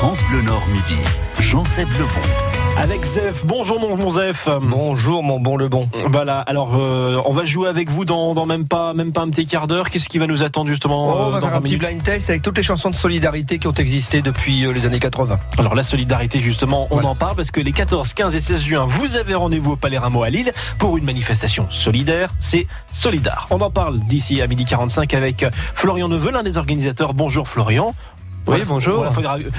France Bleu Nord Midi. Jean-Seb Lebon. Avec Zef. Bonjour mon bon Zef. Bonjour mon bon Lebon. Voilà. Alors euh, on va jouer avec vous dans, dans, même pas même pas un petit quart d'heure. Qu'est-ce qui va nous attendre justement oh, On va euh, dans faire un petit blind test avec toutes les chansons de solidarité qui ont existé depuis euh, les années 80. Alors la solidarité justement, on en parle parce que les 14, 15 et 16 juin, vous avez rendez-vous au Palais Rameau à Lille pour une manifestation solidaire. C'est Solidar. On en parle d'ici à midi 45 avec Florian Neveu, l'un des organisateurs. Bonjour Florian. Oui, bonjour.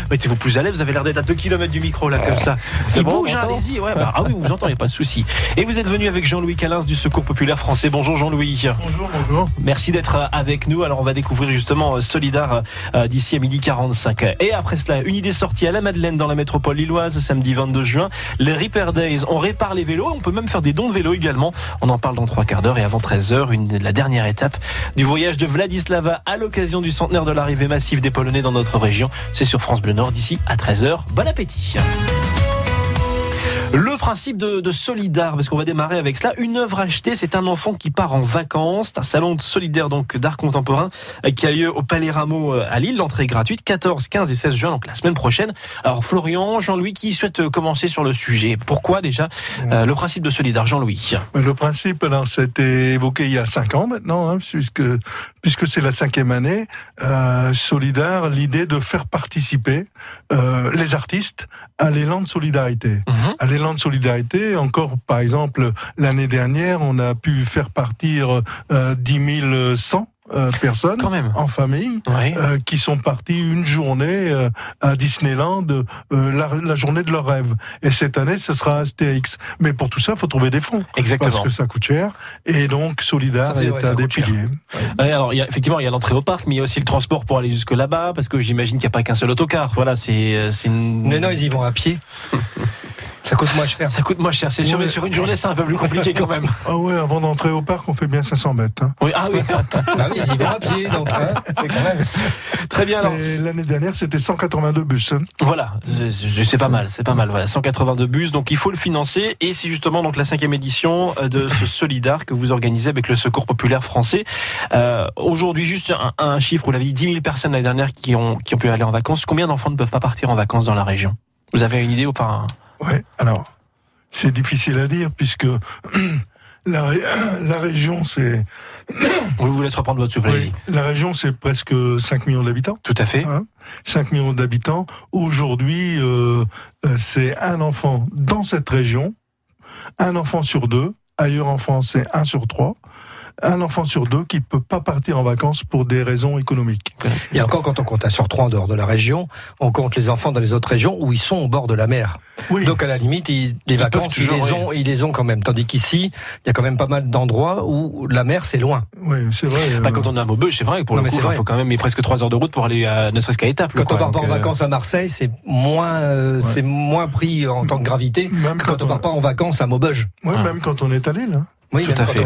Mettez-vous plus à l'aise, vous avez l'air d'être à 2 km du micro là comme ça. C'est bon, bouge, hein, allez-y. Ouais, bah, ah oui, vous entendez, pas de souci. Et vous êtes venu avec Jean-Louis Calins du Secours Populaire Français. Bonjour Jean-Louis. Bonjour, bonjour. Merci d'être euh, avec nous. Alors on va découvrir justement euh, Solidar euh, d'ici à midi 45. Et après cela, une idée sortie à la Madeleine dans la métropole lilloise samedi 22 juin. Les Repair Days, on répare les vélos, on peut même faire des dons de vélos également. On en parle dans trois quarts d'heure et avant 13h, une, la dernière étape du voyage de Vladislava à l'occasion du centenaire de l'arrivée massive des Polonais dans notre région. C'est sur France Bleu Nord d'ici à 13h. Bon appétit le principe de, de Solidar, parce qu'on va démarrer avec cela. Une œuvre achetée, c'est un enfant qui part en vacances. C'est un salon solidaire donc d'art contemporain euh, qui a lieu au Palais Rameau euh, à Lille. L'entrée est gratuite, 14, 15 et 16 juin, donc la semaine prochaine. Alors Florian, Jean-Louis, qui souhaite euh, commencer sur le sujet? Pourquoi déjà le principe de Solidar, Jean-Louis? Le principe, alors, c'était évoqué il y a cinq ans maintenant, hein, puisque puisque c'est la cinquième année. Euh, Solidar, l'idée de faire participer euh, les artistes à l'élan de solidarité. Mhm. À l'élan de solidarité, encore par exemple l'année dernière, on a pu faire partir euh, 10 100 euh, personnes Quand même. en famille euh, qui sont partis une journée euh, à Disneyland, la, la, journée de leur rêve. Et cette année, ce sera Astérix. Mais pour tout ça, il faut trouver des fonds. Exactement. Parce que ça coûte cher. Et donc, Solidar est un des piliers. alors, il y a, effectivement, il y a l'entrée au parc, mais il y a aussi le transport pour aller jusque là-bas, parce que j'imagine qu'il n'y a pas qu'un seul autocar. Voilà, c'est une... Mais non, ils y vont à pied. Ça coûte moins cher. Ça coûte moins cher, c'est sûr, mais sur une journée, c'est un peu plus compliqué quand même. Ah ouais, avant d'entrer au parc, on fait bien 500 mètres. Hein. Oui, ah oui. ah oui, ils y vont à pied, donc. Hein, quand même... Très bien. Alors, l'année dernière, c'était 182 bus. Hein. Voilà, c'est pas mal, c'est pas mal. Voilà, 182 bus, donc il faut le financer. Et c'est justement donc la cinquième édition euh, de ce Solidar que vous organisez avec le Secours populaire français. Euh, Aujourd'hui, juste un, un, chiffre, vous l'avez dit, 10 000 personnes l'année dernière qui ont, qui ont pu aller en vacances. Combien d'enfants ne peuvent pas partir en vacances dans la région? Vous avez une idée ou pas Ouais, alors, c'est difficile à dire puisque la, la région, c'est. On vous laisse reprendre votre souffle. Oui, la région, c'est presque 5 millions d'habitants. Tout à fait. Hein 5 millions d'habitants. Aujourd'hui, euh, euh, c'est un enfant dans cette région, un enfant sur deux. Ailleurs en France, c'est un sur trois un enfant sur deux qui peut pas partir en vacances pour des raisons économiques. Et encore, quand on compte un sur trois en dehors de la région, on compte les enfants dans les autres régions où ils sont au bord de la mer. Oui. Donc à la limite, ils, les vacances, ils les ont, ils les ont quand même. Tandis qu'ici, il y a quand même pas mal d'endroits où la mer c'est loin. Oui, c'est vrai. Bah, quand on est à Maubeuge, c'est vrai. Pour le coup, il faut quand même presque trois heures de route pour aller à, ne serait-ce qu'à étape. Quand on part pas en euh, vacances à Marseille, c'est moins, euh, c'est moins pris en tant que gravité même que quand, on, part pas en vacances à Maubeuge. Oui, même quand on est à Lille. Oui, tout à fait.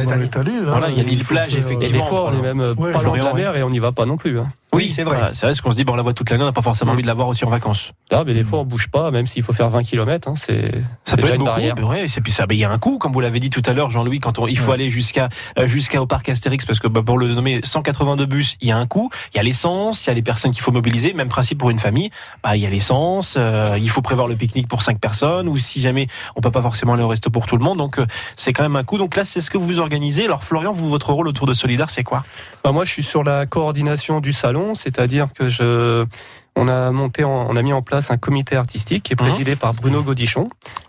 voilà, il y a l'île plage, effectivement. Et des fois, on est même pas loin de la mer et on n'y va pas non plus. Hein. Oui, c'est vrai. c'est vrai, ce qu'on se dit, bon, on la voit toute l'année, on n'a pas forcément mm. envie de la voir aussi en vacances. Ah, mais des fois, on bouge pas, même s'il faut faire 20 km, hein, c'est ça peut être une beaucoup, barrière. Ouais, c'est puis ça, il y a un coût, comme vous l'avez dit tout à l'heure, Jean-Louis, quand on, il faut aller jusqu'à euh, jusqu'à au parc Astérix, parce que bah, pour le nommer 182 bus, il y a un coût, il y a l'essence, il y a les personnes qu'il faut mobiliser, même principe pour une famille, bah, il y a l'essence, euh, il faut prévoir le pique-nique pour 5 personnes, ou si jamais on peut pas forcément aller au resto pour tout le monde, donc euh, c'est quand même un coût. Donc là, c'est ce que vous organisez. Alors Florian, vous, votre rôle autour de Solidar, c'est quoi? Bah, Moi, je suis sur la coordination du salon, c'est-à-dire que je, on a monté, on a mis en place un comité artistique qui est mhm. présidé par Bruno Godichon.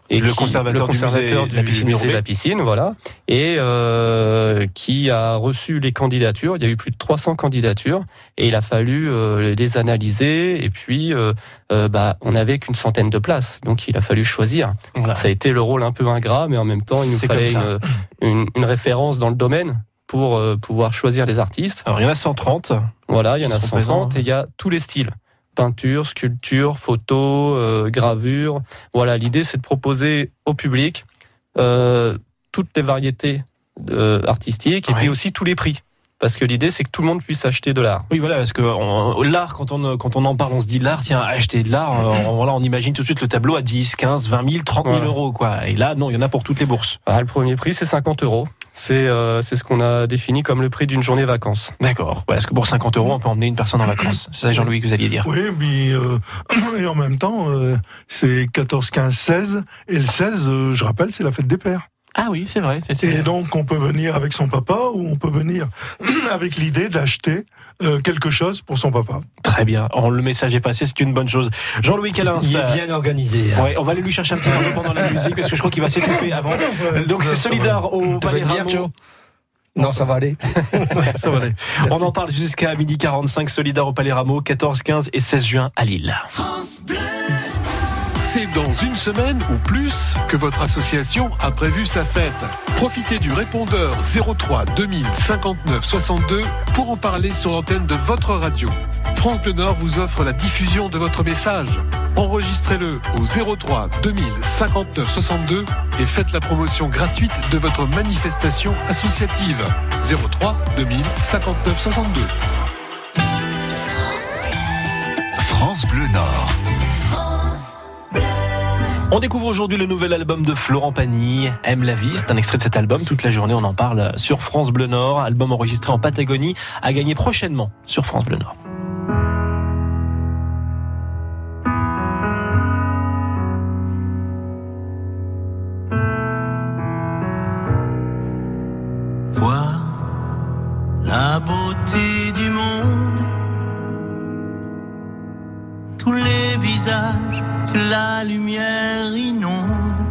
Et le conservateur, du musée, de la piscine, de la piscine, voilà, et euh, qui a reçu les candidatures. Il y a eu plus de 300 candidatures et il a fallu euh, les analyser. Et puis, euh, euh, bah, on n'avait qu'une centaine de places, donc il a fallu choisir. Voilà. Ça a été le rôle un peu ingrat, mais en même temps, il nous fallait une, une, une, référence dans le domaine pour euh, pouvoir choisir les artistes. Alors il y en a 130. Voilà, il y en a 130 et il y a tous les styles. Peinture, sculpture, photo, euh, gravure. Voilà, l'idée c'est de proposer au public euh, toutes les variétés euh, artistiques et puis aussi tous les prix. Parce que l'idée, c'est que tout le monde puisse acheter de l'art. Oui, voilà, parce que l'art, quand on, quand on en parle, on se dit l'art, tiens, acheter de l'art, on, voilà, on imagine tout de suite le tableau à 10, 15, 20 000, 30 000 euros, quoi. Et là, non, il y en a pour toutes les bourses. Ah, le premier prix, c'est 50 euros. C'est euh, c'est ce qu'on a défini comme le prix d'une journée vacances. D'accord. Est-ce que pour 50 euros, on peut emmener une personne en vacances? C'est ça, Jean-Louis, que vous alliez dire? Oui, mais euh, et en même temps, euh, c'est 14, 15, 16. Et le 16, euh, je rappelle, c'est la fête des pères. Ah oui, c'est vrai. Et donc, on peut venir avec son papa ou on peut venir avec l'idée d'acheter euh, quelque chose pour son papa. Très bien. le message est passé, c'est une bonne chose. Jean-Louis Calin. Il est bien organisé. Hein. Ouais, on va aller lui chercher un petit peu pendant la musique parce que je crois qu'il va s'étouffer avant. Donc, c'est solidaire au Palais Rameau. Non, ça va aller. ça va aller. On en parle jusqu'à midi 45, solidaire au Palais Rameau, 14, 15 et 16 juin à Lille. France Bleu. C'est dans une semaine ou plus que votre association a prévu sa fête. Profitez du répondeur 03 2000 59 62 pour en parler sur l'antenne de votre radio. France Bleu Nord vous offre la diffusion de votre message. Enregistrez-le au 03 2000 59 62 et faites la promotion gratuite de votre manifestation associative. 03 2000 59 62. France Bleu Nord. On découvre aujourd'hui le nouvel album de Florent Pagny, Aime la vie. C'est un extrait de cet album. Toute la journée, on en parle sur France Bleu Nord. Album enregistré en Patagonie, à gagner prochainement sur France Bleu Nord. La lumière inonde.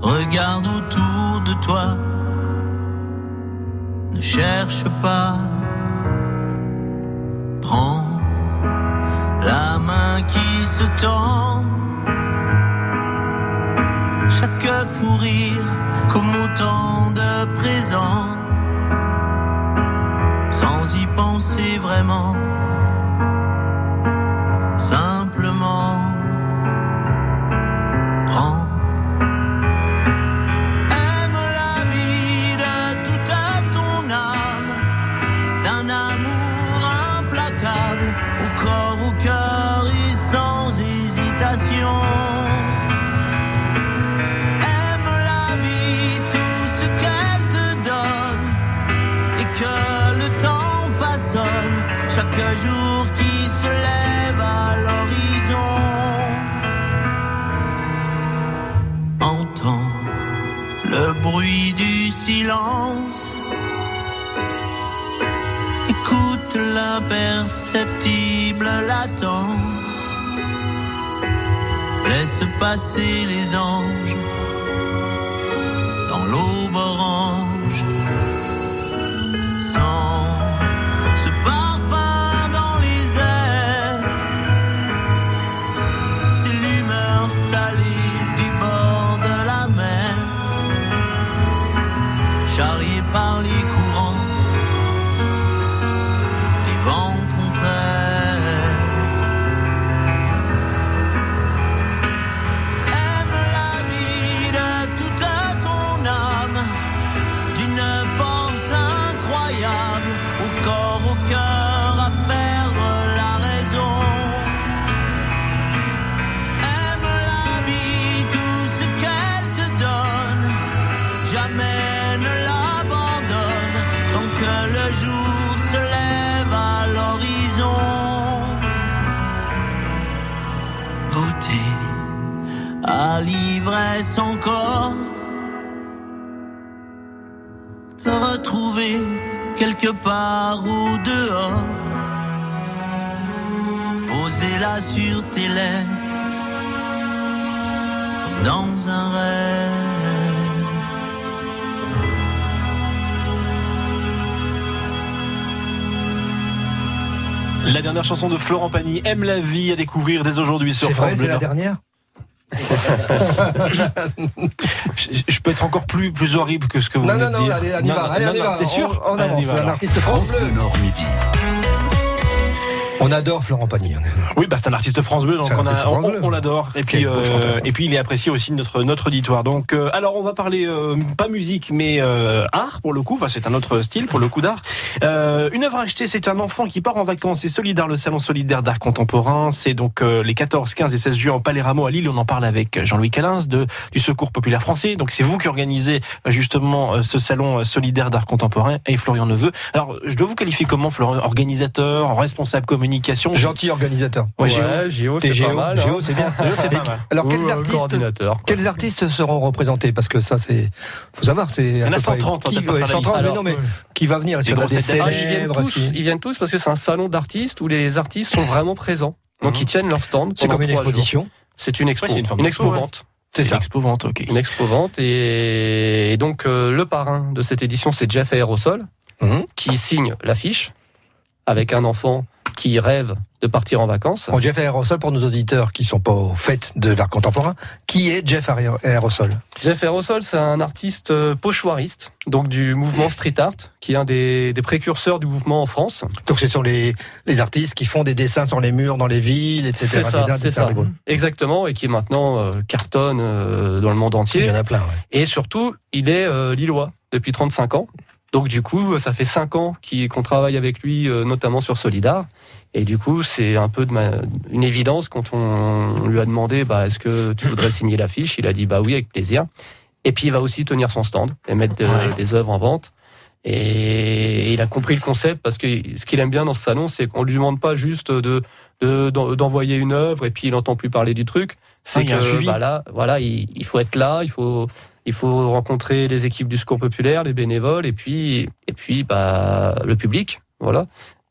Regarde autour de toi, ne cherche pas. Prends la main qui se tend. Chaque fou rire comme autant de présents, sans y penser vraiment silence. Écoute l'imperceptible latence. Laisse passer les anges dernière chanson de Florent Pagny, Aime la vie, à découvrir dès aujourd'hui sur C'est France vrai, Bleu c'est la dernière je, je peux être encore plus, plus horrible que ce que vous Non, venez non, de non, dire. allez, on y va, allez, on y va. T'es sûr On, on Allez, on y avance, va, un artiste France France Bleu. Bleu Nord midi. On adore Florent Pagny. Oui, bah c'est un artiste France Bleu, donc on, l'adore. Et puis euh, et puis il est apprécié aussi de notre notre auditoire. Donc euh, alors on va parler euh, pas musique mais art pour le coup. Enfin c'est un autre style pour le coup d'art. une œuvre achetée, c'est un enfant qui part en vacances. C'est solidaire le salon solidaire d'art contemporain. C'est donc les 14, 15 et 16 juin au Palais Rameau à Lille. On en parle avec Jean-Louis Calins de du Secours populaire français. Donc c'est vous qui organisez justement ce salon solidaire d'art contemporain et Florian Neveu. Alors je dois vous qualifier comment Florian? Organisateur, responsable communication. Gentil organisateur. Ouais, Géo, c'est pas mal. Géo, c'est bien. Alors quels artistes, quels artistes seront représentés? Parce que ça, c'est, faut savoir, c'est. Il y en a 130. Qui, 130 mais non, mais qui va venir Est-ce célèbres ils viennent tous parce que c'est un salon d'artistes où les artistes sont vraiment présents. Donc mhm. ils tiennent leur stand. C'est comme une exposition. C'est une expo, une expo-vente. C'est ça. Expo-vente, ok. Une expo-vente. Et, donc, euh, le parrain de cette édition, c'est Jeff Aerosol, mhm. qui signe l'affiche avec un enfant qui rêve de partir en vacances. Bon, Jeff Aerosol, pour nos auditeurs qui sont pas au fait de l'art contemporain, qui est Jeff Aerosol Jeff Aerosol, c'est un artiste euh, pochoiriste, donc du mouvement street art, qui est un des, précurseurs du mouvement en France. Donc ce sont les, les artistes qui font des dessins sur les murs dans les villes, etc. C'est ça, c'est ça. Exactement, et qui maintenant euh, cartonne euh, dans le monde entier. Il y en a plein, Et surtout, il est lillois depuis 35 ans. Donc du coup, ça fait cinq ans qu'on travaille avec lui, euh, notamment sur Solidar. Et du coup, c'est un peu de une évidence quand on, lui a demandé, bah, est-ce que tu voudrais signer l'affiche? Il a dit, bah oui, avec plaisir. Et puis il va aussi tenir son stand et mettre des œuvres en vente. Et il a compris le concept parce que ce qu'il aime bien dans ce salon, c'est qu'on lui demande pas juste de d'envoyer une œuvre et puis il n'entend plus parler du truc. C'est ah, que bah là, voilà, il, il, faut être là, il faut il faut rencontrer les équipes du secours populaire, les bénévoles, et puis, et puis bah, le public. Voilà.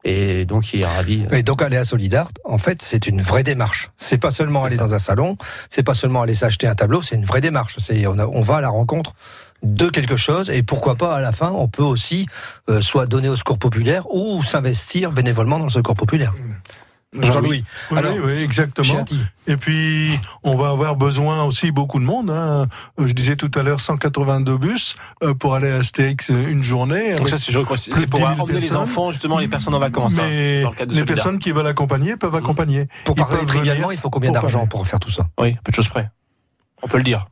Et donc, il est ravi. Et donc, aller à Solidart, en fait, c'est une vraie démarche. C'est pas seulement aller dans un salon, c'est pas seulement aller s'acheter un tableau, c'est une vraie démarche. C'est, on, on va à la rencontre de quelque chose et pourquoi pas à la fin on peut aussi euh, soit donner au secours populaire ou s'investir bénévolement dans le secours populaire. Jean-Louis. Oui, oui, exactement. Et puis, on va avoir besoin aussi beaucoup de monde. Hein. Je disais tout à l'heure 182 bus euh, pour aller à Astérix une journée. Donc ça, c'est pour emmener les enfants, justement, les personnes en vacances. Hein, Mais les personnes qui veulent accompagner peuvent accompagner. Pour parler trivialement, il faut combien d'argent pour faire tout ça? Oui, peu de choses près. On peut le dire.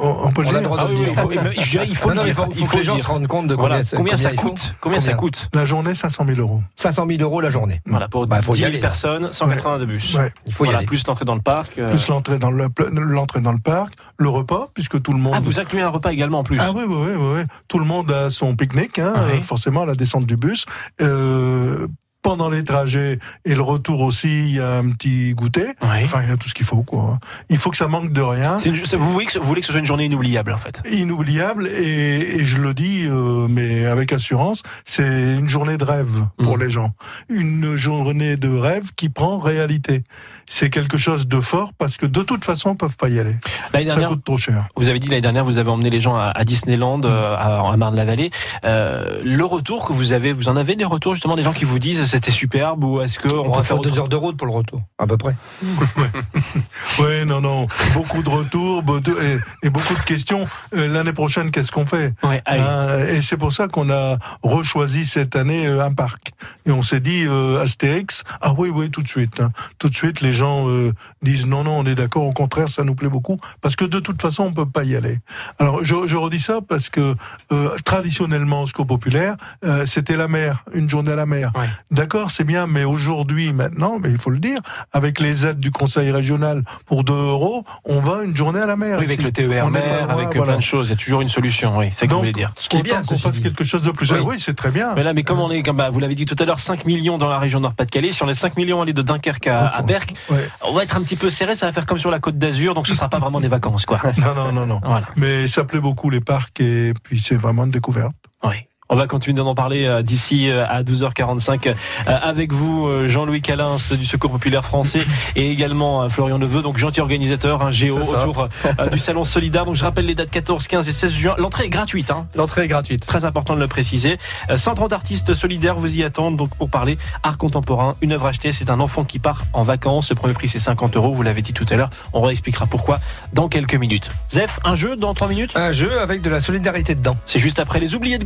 On, peut le dire. Ah il faut, il faut, il faut, que les gens se rendent compte de combien, combien, ça coûte. Combien, ça coûte La journée, 500 000 euros. 500 000 euros la journée. Voilà, pour bah, 10 000 personnes, 182 bus. Il faut y aller. Plus l'entrée dans le parc. Euh. Plus l'entrée dans le l'entrée dans le parc, le repas, puisque tout le monde. Ah, vous incluez un repas également en plus. Ah oui, oui, oui, oui. Tout le monde a son pique-nique, hein, ah forcément à la descente du bus. Euh, pendant les trajets et le retour aussi, il y a un petit goûter. Enfin, il y a tout ce qu'il faut, quoi. Il faut que ça manque de rien. vous, voulez que, vous voulez que ce soit une journée inoubliable, en fait Inoubliable, et, et je le dis, euh, mais avec assurance, c'est une journée de rêve pour mmh. les gens. Une journée de rêve qui prend réalité. C'est quelque chose de fort parce que de toute façon, ils peuvent pas y aller. Ça coûte trop cher. Vous avez dit l'année dernière, vous avez emmené les gens à, Disneyland, euh, à, Marne-la-Vallée. Euh, le retour que vous avez, vous en avez des retours justement des gens qui vous disent c'était superbe ou est-ce qu'on on va faire deux heures de route pour le retour à peu près Oui, non, non, beaucoup de retours et, beaucoup de questions. Euh, l'année prochaine, qu'est-ce qu'on fait hein, Et c'est pour ça qu'on a rechoisi cette année euh, un parc. Et on s'est dit euh, Astérix, ah oui, oui, tout de suite. Hein. Tout de suite, les gens disent non, non, on est d'accord. Au contraire, ça nous plaît beaucoup parce que de toute façon, on peut pas y aller. Alors, je, je redis ça parce que traditionnellement, ce qu'au populaire, c'était la mer, une journée à la mer. D'accord, c'est bien, mais aujourd'hui, maintenant, mais il faut le dire, avec les aides du Conseil régional pour 2 euros, on va une journée à la mer. Oui, avec le TER mer, avec plein de choses, il y a toujours une solution, oui, c'est ce que vous voulez dire. Ce qui est bien, qu'on fasse quelque chose de plus. Oui, c'est très bien. Mais là, mais comme on est, comme bah, vous l'avez dit tout à l'heure, 5 millions dans la région Nord-Pas-de-Calais, si on est 5 millions aller de Dunkerque à, à Berck, on va être un petit peu serré, ça va faire comme sur la côte d'Azur, donc ce sera pas vraiment des vacances, quoi. Non, non, non, non. Voilà. Mais ça plaît beaucoup les parcs et puis c'est vraiment une découverte. Oui. On va continuer d'en parler euh, d'ici euh, à 12h45 euh, avec vous, Jean-Louis Calins du Secours Populaire Français et également Florian Neveu, donc gentil organisateur, un géo autour du Salon Solidaire. Donc je rappelle les dates 14, 15 et 16 juin. L'entrée est gratuite. Hein. L'entrée est gratuite. Très important de le préciser. 130 artistes solidaires vous y attendent donc pour parler art contemporain. Une œuvre achetée, c'est un enfant qui part en vacances. Le premier prix c'est 50 euros. Vous l'avez dit tout à l'heure. On réexpliquera pourquoi dans quelques minutes. Zef, un jeu dans 3 minutes? Un jeu avec de la solidarité dedans. C'est juste après les oubliés de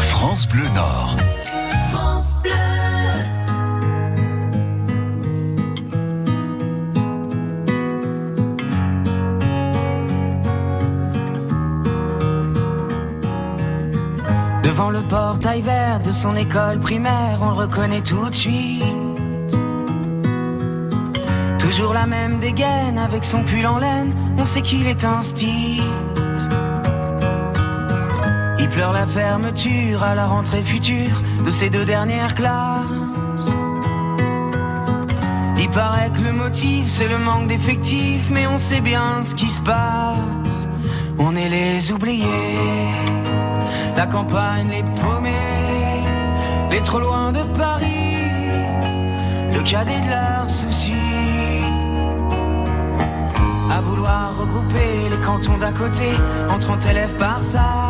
France Bleu Nord. France Bleu. Devant le portail vert de son école primaire, on le reconnaît tout de suite. Toujours la même dégaine avec son pull en laine, on sait qu'il est un style. Pleure la fermeture à la rentrée future de ses deux dernières classes. Il paraît que le motif c'est le manque d'effectifs, mais on sait bien ce qui se passe. On est les oubliés, la campagne les paumés, les trop loin de Paris, le cadet de leurs soucis. À vouloir regrouper les cantons d'à côté en 30 élèves par salle.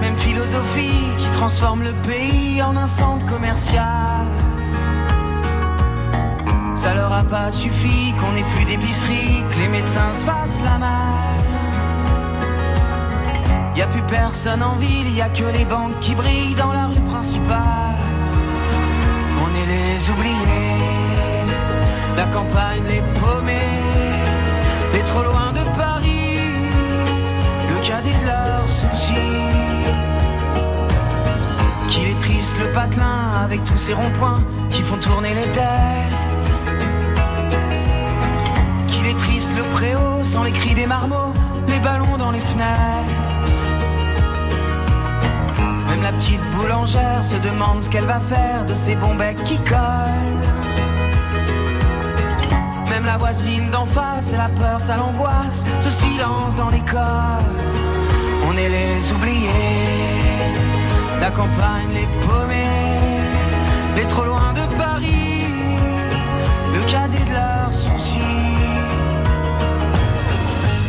Même philosophie qui transforme le pays en un centre commercial. Ça leur a pas suffi qu'on ait plus d'épicerie, que les médecins se fassent la malle. Y a plus personne en ville, y a que les banques qui brillent dans la rue principale. On est les oubliés, la campagne les paumés, les trop loin de Paris, le cadet de leurs soucis. Le patelin avec tous ces ronds-points qui font tourner les têtes. Qu'il est triste le préau sans les cris des marmots, les ballons dans les fenêtres. Même la petite boulangère se demande ce qu'elle va faire de ces bons becs qui collent. Même la voisine d'en face, et la peur, ça l'angoisse, ce silence dans l'école. On est les oubliés la campagne, les paumés, les trop loin de Paris, le cadet de leurs soucis.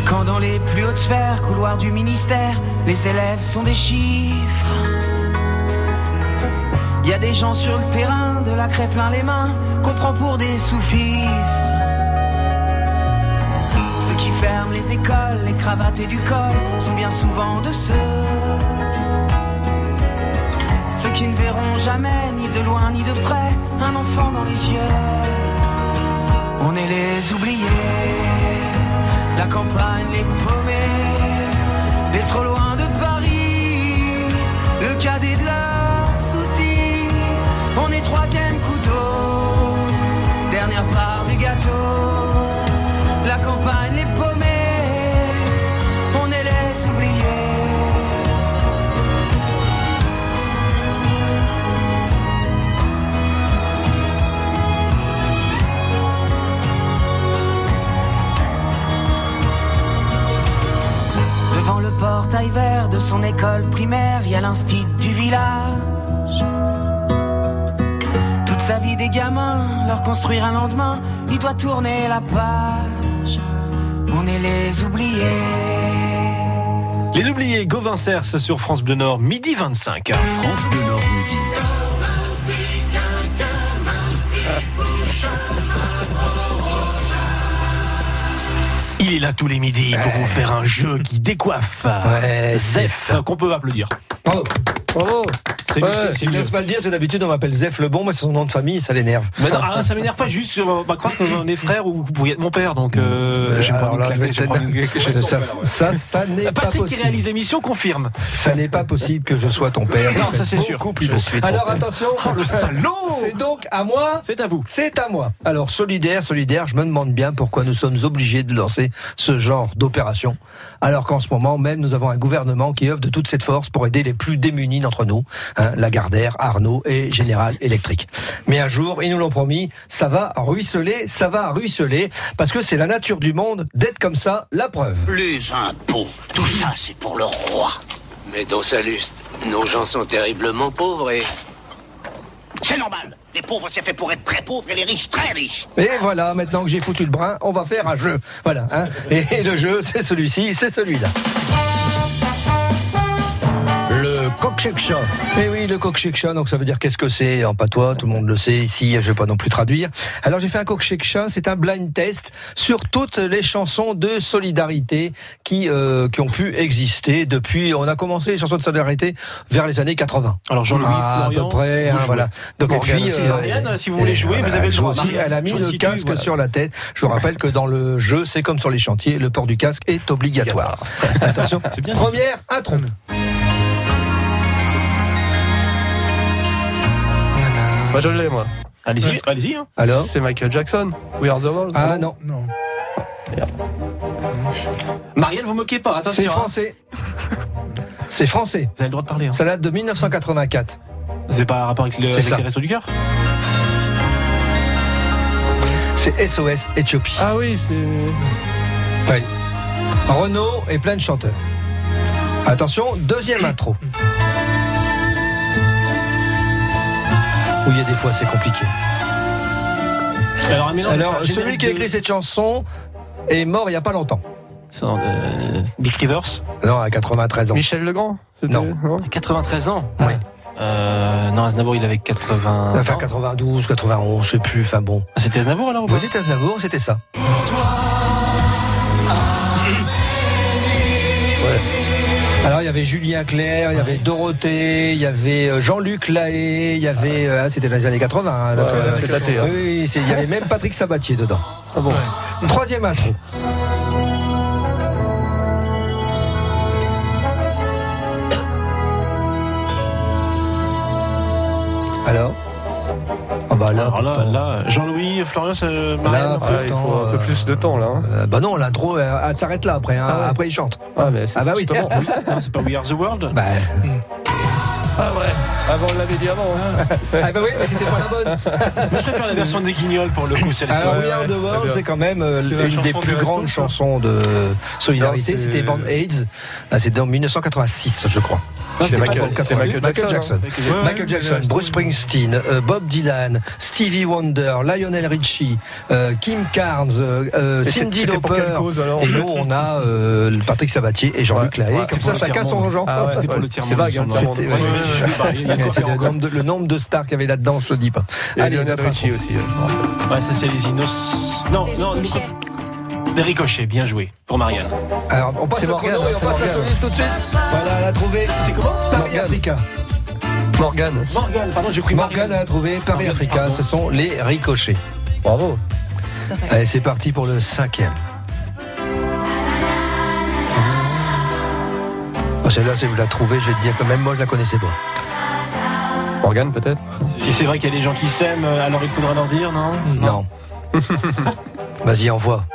Quand dans les plus hautes sphères, couloirs du ministère, les élèves sont des chiffres. Il y a des gens sur le terrain, de la crêpe plein les mains, qu'on prend pour des sous-fifres. Ceux qui ferment les écoles, les cravates et du col sont bien souvent de ceux ceux qui ne verront jamais, ni de loin ni de près, un enfant dans les yeux. On est les oubliés, la campagne, les paumés, les trop loin de Paris, le cadet de leurs soucis. On est troisième couteau, dernière part du gâteau, la campagne, les paumés, portail vert de son école primaire, il y a l'instit du village. Toute sa vie des gamins, leur construire un lendemain, il doit tourner la page. On est les oubliés. Les oubliés, Gauvin Cers sur France Bleu Nord, midi 25. France Bleu Nord Il est là tous les midis pour vous faire un jeu qui décoiffe. Ouais, Zef, qu'on peut applaudir. Bravo. Bravo. C'est Ouais, n'ose pas le dire, c'est d'habitude on m'appelle Zef le bon, mais c'est son nom de famille, ça l'énerve. Mais non, ah, ça m'énerve pas, juste, on va croire qu'on est frères ou vous pourriez être mon père, donc euh, Euh, une claque. ça, ça, ça n'est pas Patrick qui possible. réalise l'émission confirme. Ça n'est pas possible que je sois ton père. Non, ça, c'est sûr. Alors père. attention, Oh, le salaud C'est donc à moi. C'est à vous. C'est à moi. Alors solidaire, solidaire, je me demande bien pourquoi nous sommes obligés de lancer ce genre d'opération, alors qu'en ce moment même nous avons un gouvernement qui œuvre de toute cette force pour aider les plus démunis d'entre nous, hein, Lagardère, Arnaud et Général Électrique. Mais un jour, ils nous l'ont promis, ça va ruisseler, ça va ruisseler, parce que c'est la nature du monde d'être comme ça, la preuve. Les impôts, tout ça c'est pour le roi. Mais dans sa luste, nos gens sont terriblement pauvres et... C'est normal. Les pauvres c'est fait pour être très pauvres et les riches très riches. Et voilà, maintenant que j'ai foutu le brin, on va faire un jeu. Voilà. Hein. Et le jeu, c'est celui-ci, c'est celui-là. Le Koksheksha. Eh oui, le Koksheksha, donc ça veut dire qu'est-ce que c'est? En patois, tout le monde le sait ici, je vais pas non plus traduire. Alors j'ai fait un Koksheksha, c'est un blind test sur toutes les chansons de solidarité qui euh, qui ont pu exister depuis on a commencé les chansons de solidarité vers les années 80. Alors Jean-Louis ah, Florian, à peu près, hein, voilà. Donc Morgane puis, aussi, euh, Marianne, si vous voulez jouer, vous avez le droit. Aussi, elle a mis le casque voilà. sur la tête. Je vous rappelle que dans le jeu, c'est comme sur les chantiers, le port du casque est obligatoire. Attention, bien première intro. Moi je l'ai moi. Allez-y, ouais. allez-y. Hein. Alors C'est Michael Jackson. We are the world. Ah non. Non. Marielle, vous moquez pas, attention. C'est français. C'est français. Vous avez le droit de parler. Hein. Ça date de 1984. C'est pas un rapport avec, le, avec les restos du cœur C'est SOS Éthiopie. Ah oui, c'est. Oui. Renault et plein de chanteurs. Attention, deuxième intro. Où il y a des fois c'est compliqué. Alors, un mélange Alors celui qui a écrit cette chanson est mort il n'y a pas longtemps. Euh, Dick Rivers Non, à 93 ans. Michel Legrand Non. À 93 ans Oui. Euh, non, Aznavour, il avait 80. Enfin, 92, 91, je sais plus. Enfin bon. Ah, c'était Aznavour alors Oui, c'était Aznavour, c'était ça. Avait Julien Clerc, il y avait Dorothée, il y avait Jean-Luc Lahaye, il y avait ah, c'était dans les années 80. Hein, donc, euh, c'est daté. Hein. Oui, il y avait même Patrick Sabatier dedans. Ah bon. Troisième intro. Alors bah là, Alors là, là Jean-Louis, Florian, euh, Marianne, là, ah, il faut un peu plus de temps là. Hein. Euh, bah non, l'intro, elle, elle s'arrête là après. Hein, ah ouais. Après, il chante. Ah, mais ah bah oui. oui. C'est pas We Are the World Bah. Ah ouais. Avant on l'avait dit avant. Hein. ah bah oui, mais c'était pas la bonne. Moi je préfère la version des Guignols pour le coup. Celle-ci. Alors We Are the World, c'est quand même euh, une des plus grandes chansons de solidarité. C'était Band AIDS. C'était en 1986, je crois. C'était Michael, Michael, Michael Jackson. Hein. Michael Jackson, Bruce Springsteen, euh, Bob Dylan, Stevie Wonder, Lionel Richie, euh, Kim Carnes, euh, Cindy Lauper. Et nous, on a euh, Patrick Sabatier et Jean-Luc Lahaye. Ouais, Comme ça, chacun son genre. Ah ouais, c'était pour le tiers C'est vague, hein, C'est le, nombre de, le nombre de stars qu'il y avait là-dedans, je te dis pas. Et Allez, Lionel Richie aussi. Ouais, ça c'est les Inos. Non, non, nous. Des ricochets, bien joué pour Marianne. Alors, on passe le chrono et on passe la soliste tout de suite. Voilà, elle a trouvé. C'est comment Paris Africa. Morgane. Morgane, pardon, j'ai pris Morgane a trouvé Paris Africa. Ce sont les ricochets. Bravo. Allez, c'est parti pour le cinquième. Oh, Celle-là, si vous la trouvez, je vais te dire que même moi, je la connaissais pas. Morgane, peut-être? Si c'est vrai qu'il y a des gens qui s'aiment, alors il faudra leur dire, non Non. Vas-y, envoie.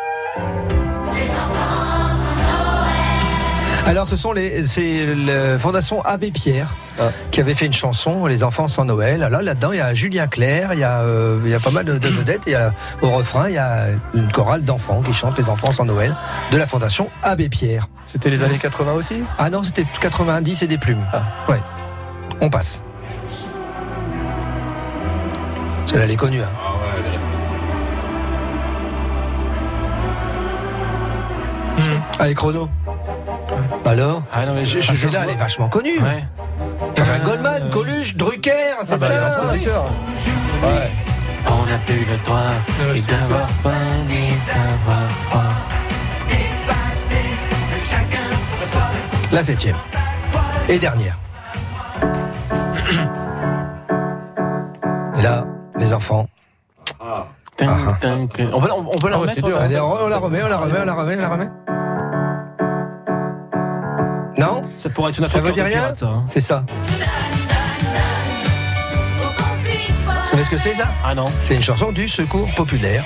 Alors, ce sont les, c'est la Fondation Abbé Pierre ah. qui avait fait une chanson, Les enfants sans Noël. Là, là-dedans, il y a Julien Clerc, il y a, euh, il y a pas mal de, de vedettes. Il y a, au refrain, il y a une chorale d'enfants qui chantent Les enfants sans Noël de la Fondation Abbé Pierre. C'était les années 80 aussi? Ah non, c'était 90 et des plumes. Ah. Ouais. On passe. Celle-là, elle est connue. Hein. Mmh. Allez, chrono. Alors ah non, mais je, je, ah, Celle-là, elle est vachement connue. Ouais. Enfin, Goldman, Coluche, Drucker, c'est ah bah, ça Drucker. Ouais. On a plus le droit et d'avoir faim ni d'avoir froid. La septième. Et dernière. Et là, les enfants. Ah. On peut, on, on peut la Ah remettre on la remet, on la remet, on la remet, on la remet. Non? Ça pourrait être une Ça veut dire rien? pirate, ça, hein. C'est ça. Vous savez ce que c'est ça? Ah non. C'est une chanson du secours populaire.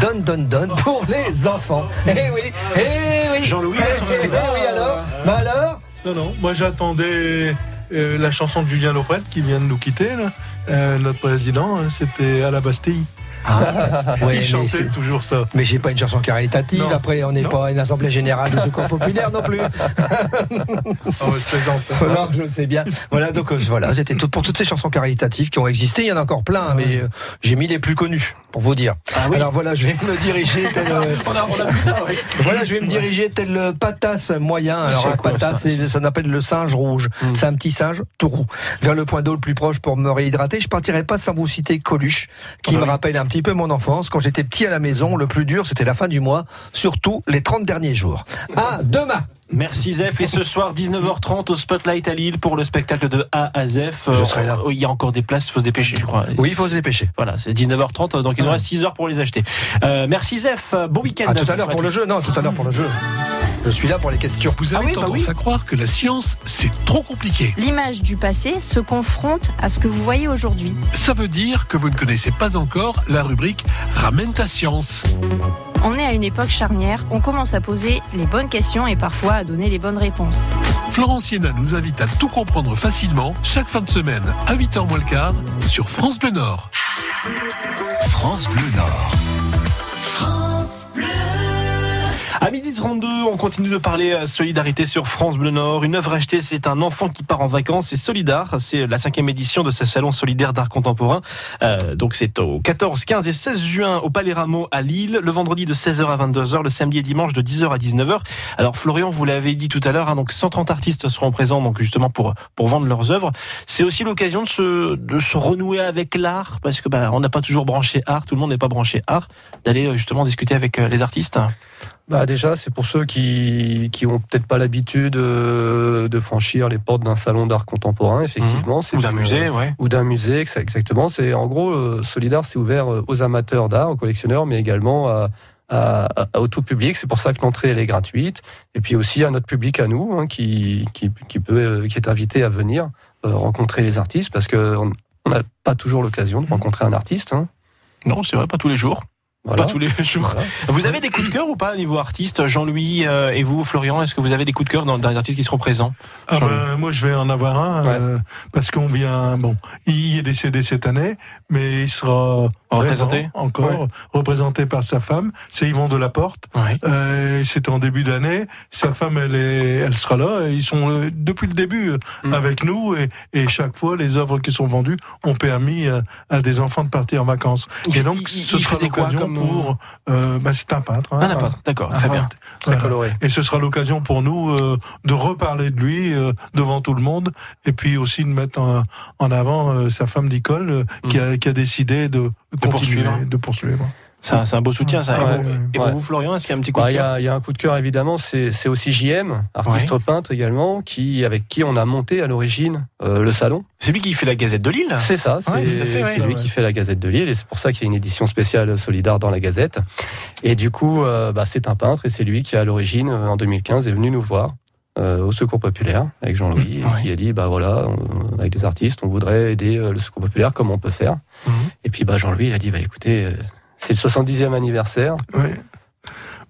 Donne, donne, donne pour les enfants. Eh oui, eh oui. Jean-Louis, eh, sur eh, eh oui, alors? Bah alors? Non, non, moi j'attendais euh, la chanson de Julien Lopret qui vient de nous quitter, là. Euh, notre président, hein, c'était à la Bastille. Ouais, Il chantait c'est- toujours ça. Mais j'ai pas une chanson caritative. Non. Après, on n'est pas une assemblée générale de secours populaire non plus. Oh, je plaisante. non, je sais bien. Voilà, donc euh, voilà, c'était tout pour toutes ces chansons caritatives qui ont existé. Il y en a encore plein, mais euh, j'ai mis les plus connus. pour vous dire. Ah Alors voilà, je vais me diriger tel. on, a, on a vu ça, oui. Voilà, je vais me diriger tel le patas moyen. Alors un patas, ça, ça s'appelle le singe rouge. Hmm. C'est un petit singe tout roux. Vers le point d'eau le plus proche pour me réhydrater. Je partirai pas sans vous citer Coluche, qui ah me rappelle un petit peu mon enfance. Quand j'étais petit à la maison, le plus dur, c'était la fin du mois, surtout les 30 derniers jours. À demain Merci Zef. Et ce soir, 19h30 au Spotlight à Lille pour le spectacle de A à Zef. Je serai là. Euh, il y a encore des places, il faut se dépêcher, je crois. Oui, il faut se dépêcher. Voilà, c'est 19h30, donc il nous reste 6 heures pour les acheter. Euh, merci Zef. Bon week-end. À tout à l'heure pour le jeu. Non, tout à l'heure pour le jeu. Je suis là pour les questions. Vous avez ah bah tendance à croire que la science, c'est trop compliqué. L'image du passé se confronte à ce que vous voyez aujourd'hui. Ça veut dire que vous ne connaissez pas encore la rubrique Ramène ta science. On est à une époque charnière, on commence à poser les bonnes questions et parfois à donner les bonnes réponses. Florence Siena nous invite à tout comprendre facilement chaque fin de semaine à 8h moins le quart sur France Bleu Nord. France Bleu Nord. À midi 32, on continue de parler à solidarité sur France Bleu Nord. Une œuvre achetée, c'est un enfant qui part en vacances. C'est Solidar. C'est la cinquième édition de ce salon solidaire d'art contemporain. Euh, donc c'est au 14, 15 et 16 juin au Palais Rameau à Lille. Le vendredi de 16h à 22h, le samedi et dimanche de 10h à 19h. Alors Florian, vous l'avez dit tout à l'heure, hein, donc 130 artistes seront présents donc justement pour pour vendre leurs œuvres. C'est aussi l'occasion de se de se renouer avec l'art parce que bah, on n'a pas toujours branché art, tout le monde n'est pas branché art, d'aller euh, justement discuter avec euh, les artistes. Bah déjà, c'est pour ceux qui qui ont peut-être pas l'habitude euh, de franchir les portes d'un salon d'art contemporain, effectivement. Mmh. Ou d'un musée, ouais. Ou d'un musée, exactement. C'est en gros, euh, Solidar, c'est ouvert euh, aux amateurs d'art, aux collectionneurs, mais également à, à, au tout public. C'est pour ça que l'entrée elle est gratuite. Et puis aussi à notre public à nous, hein, qui, qui, qui peut qui est invité à venir rencontrer les artistes, parce que on n'a pas toujours l'occasion de rencontrer un artiste. Hein. Non, c'est vrai, pas tous les jours. Pas tous les jours. Vous avez des coups de cœur ou pas au niveau artiste, Jean-Louis euh, et vous, Florian Est-ce que vous avez des coups de cœur dans, les artistes qui seront présents? Ah ben, Moi, je vais en avoir un euh, parce qu'on vient. Bon, il est décédé cette année, mais il sera représenté encore, représenté par sa femme. C'est Yvon de la Porte. Euh, C'était en début d'année. Sa femme, elle est, elle sera là. ils sont euh, depuis le début euh, mm. avec nous et, et, chaque fois, les œuvres qui sont vendues ont permis à, à des enfants de partir en vacances. Et donc, ce sera l'occasion pour. Euh, bah, c'est un peintre. Hein, un peintre, d'accord, très bien, très coloré. Et ce sera l'occasion pour nous euh, de reparler de lui devant tout le monde et puis aussi de mettre en, en avant sa femme Nicole qui, mm. a, qui a décidé de de poursuivre. De poursuivre. C'est un beau soutien, ça. et pour vous, Florian, est-ce qu'il y a un petit coup de cœur Il y, a un coup de cœur, évidemment. C'est aussi JM, artiste peintre également, qui, avec qui on a monté à l'origine euh, le salon. C'est lui qui fait la Gazette de Lille C'est ça, c'est lui qui fait la Gazette de Lille. Et c'est pour ça qu'il y a une édition spéciale Solidar dans la Gazette. Et du coup, euh, bah, c'est un peintre et c'est lui qui, à l'origine, euh, en 2015, est venu nous voir. Au Secours Populaire avec Jean-Louis qui a dit bah voilà avec des artistes on voudrait aider le Secours Populaire comment on peut faire mhm. et puis bah Jean-Louis il a dit bah écoutez c'est le 70e anniversaire. Oui.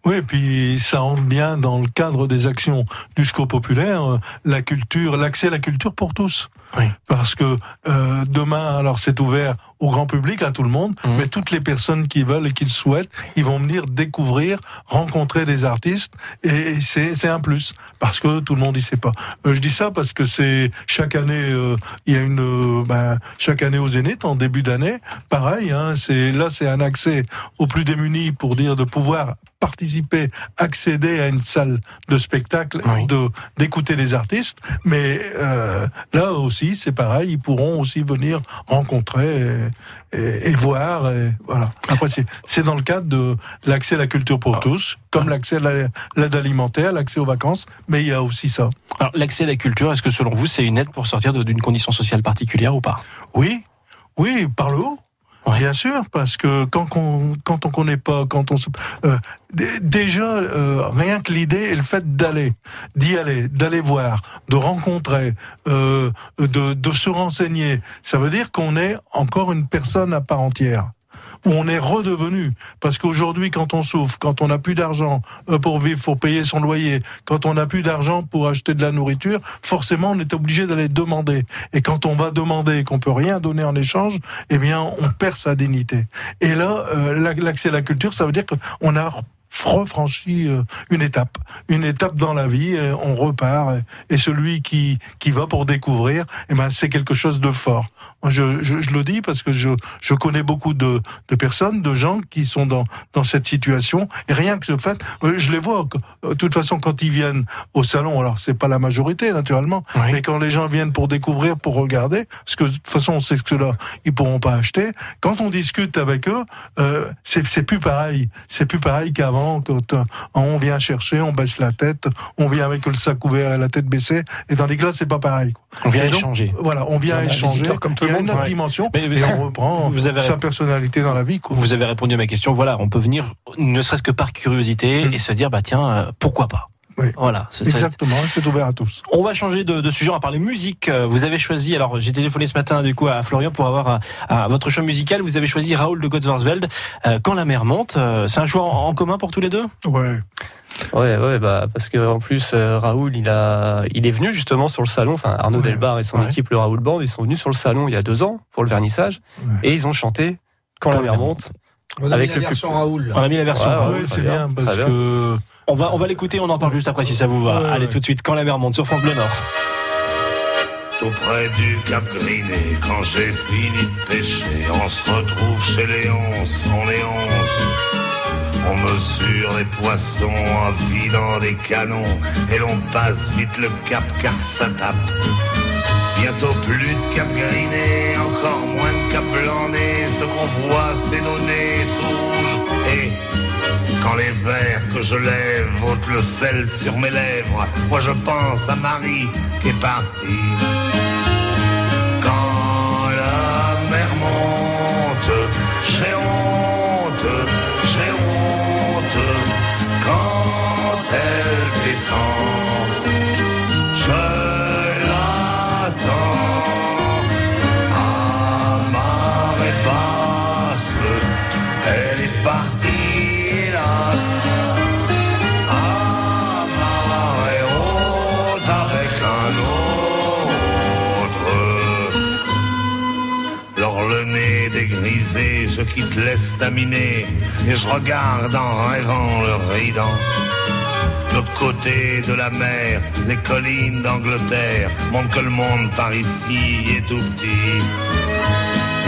Oui, et puis ça rentre bien dans le cadre des actions du SCO populaire, euh, la culture, l'accès à la culture pour tous. Oui. Parce que euh, demain, alors c'est ouvert au grand public, à tout le monde, mmh. mais toutes les personnes qui veulent et qui le souhaitent, ils vont venir découvrir, rencontrer des artistes, et c'est un plus, parce que tout le monde y sait pas. Euh, je dis ça parce que c'est chaque année, euh, il y a une, euh, ben, chaque année au Zénith, en début d'année, pareil, hein, c'est là c'est un accès aux plus démunis pour dire de pouvoir participer, accéder à une salle de spectacle, de d'écouter les artistes, mais euh, là aussi c'est pareil, ils pourront aussi venir rencontrer et, voir. Et, voilà. Après, c'est dans le cadre de l'accès à la culture pour ah. tous, comme l'accès à l'aide alimentaire, l'accès aux vacances, mais il y a aussi ça. Alors, l'accès à la culture, est-ce que selon vous, c'est une aide pour sortir d'une condition sociale particulière ou pas? Oui, oui, par le haut. Bien sûr, parce que quand on quand on connaît pas, quand on euh, déjà euh, rien que l'idée et le fait d'aller, d'y aller, d'aller voir, de rencontrer, euh, de, de se renseigner, ça veut dire qu'on est encore une personne à part entière où on est redevenu. Parce qu'aujourd'hui, quand on souffre, quand on n'a plus d'argent euh, pour vivre, pour payer son loyer, quand on n'a plus d'argent pour acheter de la nourriture, forcément, on est obligé d'aller demander. Et quand on va demander et qu'on peut rien donner en échange, eh bien, on perd sa dignité. Et là, euh, l'accès à la culture, ça veut dire qu'on a refranchi euh, une étape, une étape dans la vie. on repart et celui qui qui va pour découvrir, eh ben c'est quelque chose de fort. Je, je, je, le dis parce que je, je connais beaucoup de, de personnes, de gens qui sont dans dans cette situation et rien que ce fait, je les vois. De toute façon, quand ils viennent au salon, alors c'est pas la majorité naturellement, mais quand les gens viennent pour découvrir, pour regarder, parce que de toute façon on sait que ceux-là ils pourront pas acheter. Quand on discute avec eux, euh, c'est plus pareil. C'est plus pareil qu'avant quand on vient chercher, on baisse la tête, on vient avec le sac ouvert et la tête baissée. Et dans les glaces, c'est pas pareil. Quoi. On vient échanger. Voilà, on vient échanger. Comme tout le monde, une autre dimension. Mais, et on reprend vous avez sa personnalité dans la vie. Quoi. Vous avez répondu à ma question. Voilà, on peut venir, ne serait-ce que par curiosité, mm. et se dire, bah tiens, euh, pourquoi pas? Oui. Voilà, exactement, c'est ouvert à tous. On va changer de, de, sujet, on va parler musique. Vous avez choisi, alors j'ai téléphoné ce matin du coup à Florian pour avoir à, votre choix musical. Vous avez choisi Raoul de Gottsvarsveld, euh, Quand la mer monte. Euh, c'est un choix en, commun pour tous les deux? Ouais. Ouais, ouais, bah parce que en plus euh, Raoul, il a, il est venu justement sur le salon. Enfin, Arnaud Delbar et son équipe, le Raoul Band, ils sont venus sur le salon il y a deux ans pour le vernissage et ils ont chanté Quand, la mer monte. On a avec mis la version Raoul. On a mis la version Raoul. Ouais, c'est bien parce que on va, on va l'écouter, on en parle juste après si ça vous va. Allez, tout de suite, quand la mer monte sur France Bleu Nord. Tout près du Cap Griné, quand j'ai fini de pêcher, on se retrouve chez Léonce, on est onze. On mesure les poissons en filant des canons et l'on passe vite le cap car ça tape. Bientôt plus de Cap Griné, encore moins de Cap Blandé, ce qu'on voit c'est nos nez rouges et quand les vers que je lève ôtent le sel sur mes lèvres, moi je pense à Marie qui est partie. Quand la mer monte, j'ai honte, j'ai honte. Quand elle descend, je quitte l'estaminet et je regarde en rêvant le ridant. L'autre côté de la mer, les collines d'Angleterre montrent que le monde par ici est tout petit.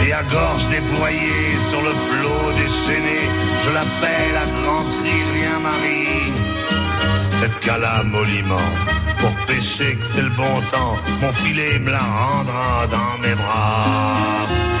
Et à gorge déployée sur le flot déchaîné, je l'appelle à grand cri, viens Marie. Peut-être qu'à la moliment, pour pêcher que c'est le bon temps, mon filet me la rendra dans mes bras.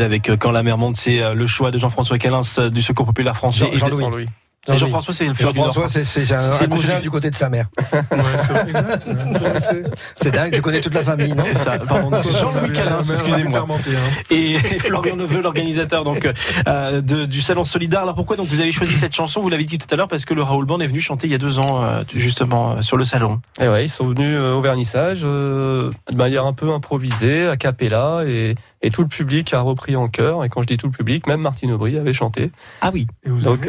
Avec euh, Quand la mer monte, c'est euh, le choix de Jean-François Calins euh, du Secours populaire français. Jean-Louis. Jean-François, c'est le Jean-François, c'est un, cousin du côté de sa mère. c'est dingue, tu connais toute la famille, non C'est ça, pardon. C'est Jean-Louis Calin, excusez-moi. Hein. Et Florian Neveu, l'organisateur donc euh, de, du Salon Solidaire. Alors pourquoi donc vous avez choisi cette chanson? Vous l'avez dit tout à l'heure parce que le Raoul Band est venu chanter il y a deux ans euh, justement euh, sur le salon. Et eh ouais, ils sont venus au vernissage de manière un peu improvisée, a cappella, et, et tout le public a repris en chœur. Et quand je dis tout le public, même Martine Aubry avait chanté. Ah oui. donc